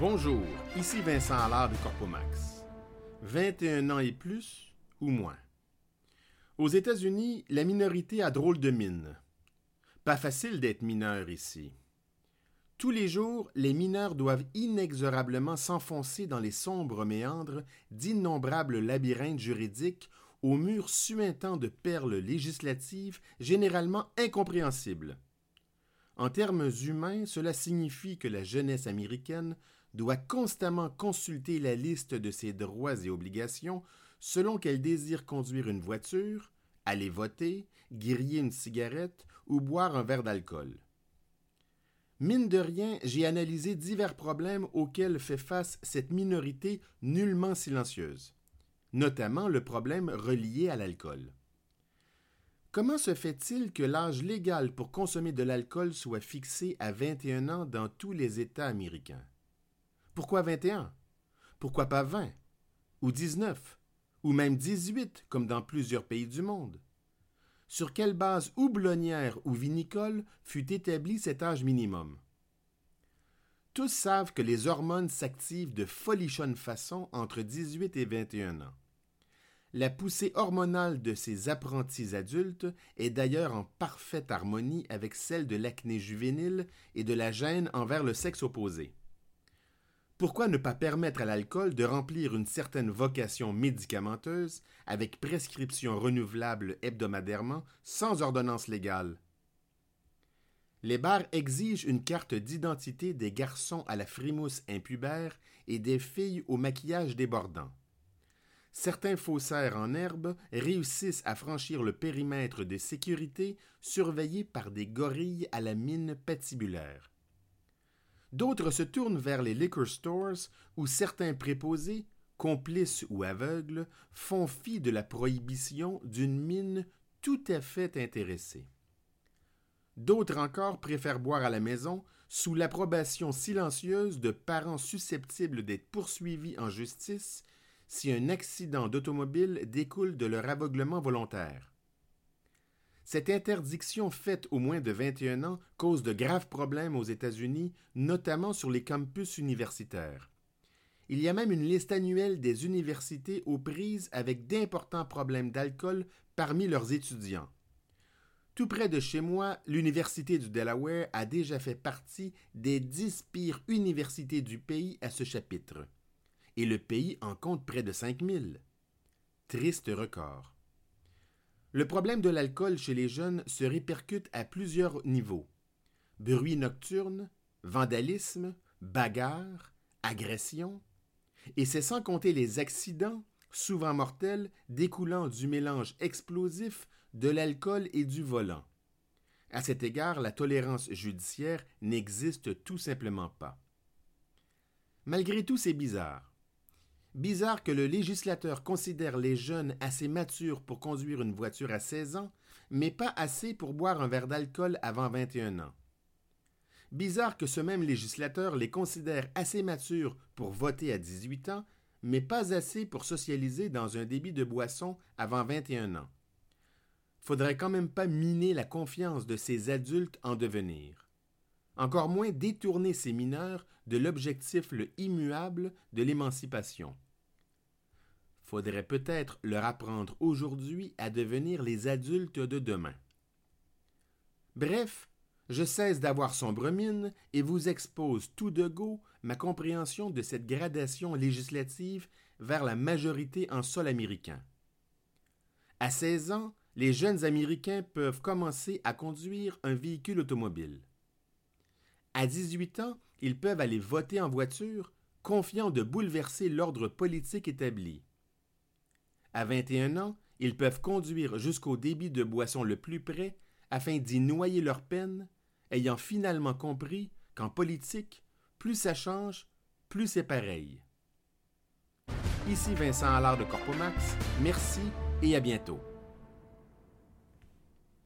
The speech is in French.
Bonjour, ici Vincent Allard de Corpomax. 21 ans et plus ou moins. Aux États-Unis, la minorité a drôle de mine. Pas facile d'être mineur ici. Tous les jours, les mineurs doivent inexorablement s'enfoncer dans les sombres méandres d'innombrables labyrinthes juridiques aux murs suintants de perles législatives généralement incompréhensibles. En termes humains, cela signifie que la jeunesse américaine doit constamment consulter la liste de ses droits et obligations selon qu'elle désire conduire une voiture, aller voter, griller une cigarette ou boire un verre d'alcool. Mine de rien, j'ai analysé divers problèmes auxquels fait face cette minorité nullement silencieuse, notamment le problème relié à l'alcool. Comment se fait-il que l'âge légal pour consommer de l'alcool soit fixé à 21 ans dans tous les États américains? Pourquoi 21 Pourquoi pas 20 Ou 19 Ou même 18 comme dans plusieurs pays du monde? Sur quelle base houblonnière ou vinicole fut établi cet âge minimum? Tous savent que les hormones s'activent de folichonne façon entre 18 et 21 ans. La poussée hormonale de ces apprentis adultes est d'ailleurs en parfaite harmonie avec celle de l'acné juvénile et de la gêne envers le sexe opposé. Pourquoi ne pas permettre à l'alcool de remplir une certaine vocation médicamenteuse avec prescription renouvelable hebdomadairement sans ordonnance légale? Les bars exigent une carte d'identité des garçons à la frimousse impubère et des filles au maquillage débordant. Certains faussaires en herbe réussissent à franchir le périmètre de sécurité surveillé par des gorilles à la mine patibulaire. D'autres se tournent vers les liquor stores où certains préposés, complices ou aveugles, font fi de la prohibition d'une mine tout à fait intéressée. D'autres encore préfèrent boire à la maison sous l'approbation silencieuse de parents susceptibles d'être poursuivis en justice si un accident d'automobile découle de leur aveuglement volontaire. Cette interdiction faite aux moins de 21 ans cause de graves problèmes aux États-Unis, notamment sur les campus universitaires. Il y a même une liste annuelle des universités aux prises avec d'importants problèmes d'alcool parmi leurs étudiants. Tout près de chez moi, l'Université du Delaware a déjà fait partie des dix pires universités du pays à ce chapitre. Et le pays en compte près de 5000. Triste record. Le problème de l'alcool chez les jeunes se répercute à plusieurs niveaux. Bruit nocturne, vandalisme, bagarre, agression, et c'est sans compter les accidents, souvent mortels, découlant du mélange explosif de l'alcool et du volant. À cet égard, la tolérance judiciaire n'existe tout simplement pas. Malgré tout, c'est bizarre. Bizarre que le législateur considère les jeunes assez matures pour conduire une voiture à 16 ans, mais pas assez pour boire un verre d'alcool avant 21 ans. Bizarre que ce même législateur les considère assez matures pour voter à 18 ans, mais pas assez pour socialiser dans un débit de boisson avant 21 ans. Faudrait quand même pas miner la confiance de ces adultes en devenir encore moins détourner ces mineurs de l'objectif le immuable de l'émancipation. Faudrait peut-être leur apprendre aujourd'hui à devenir les adultes de demain. Bref, je cesse d'avoir sombre mine et vous expose tout de go ma compréhension de cette gradation législative vers la majorité en sol américain. À 16 ans, les jeunes Américains peuvent commencer à conduire un véhicule automobile. À 18 ans, ils peuvent aller voter en voiture, confiants de bouleverser l'ordre politique établi. À 21 ans, ils peuvent conduire jusqu'au débit de boisson le plus près afin d'y noyer leur peine, ayant finalement compris qu'en politique, plus ça change, plus c'est pareil. Ici Vincent Allard de Corpomax, merci et à bientôt.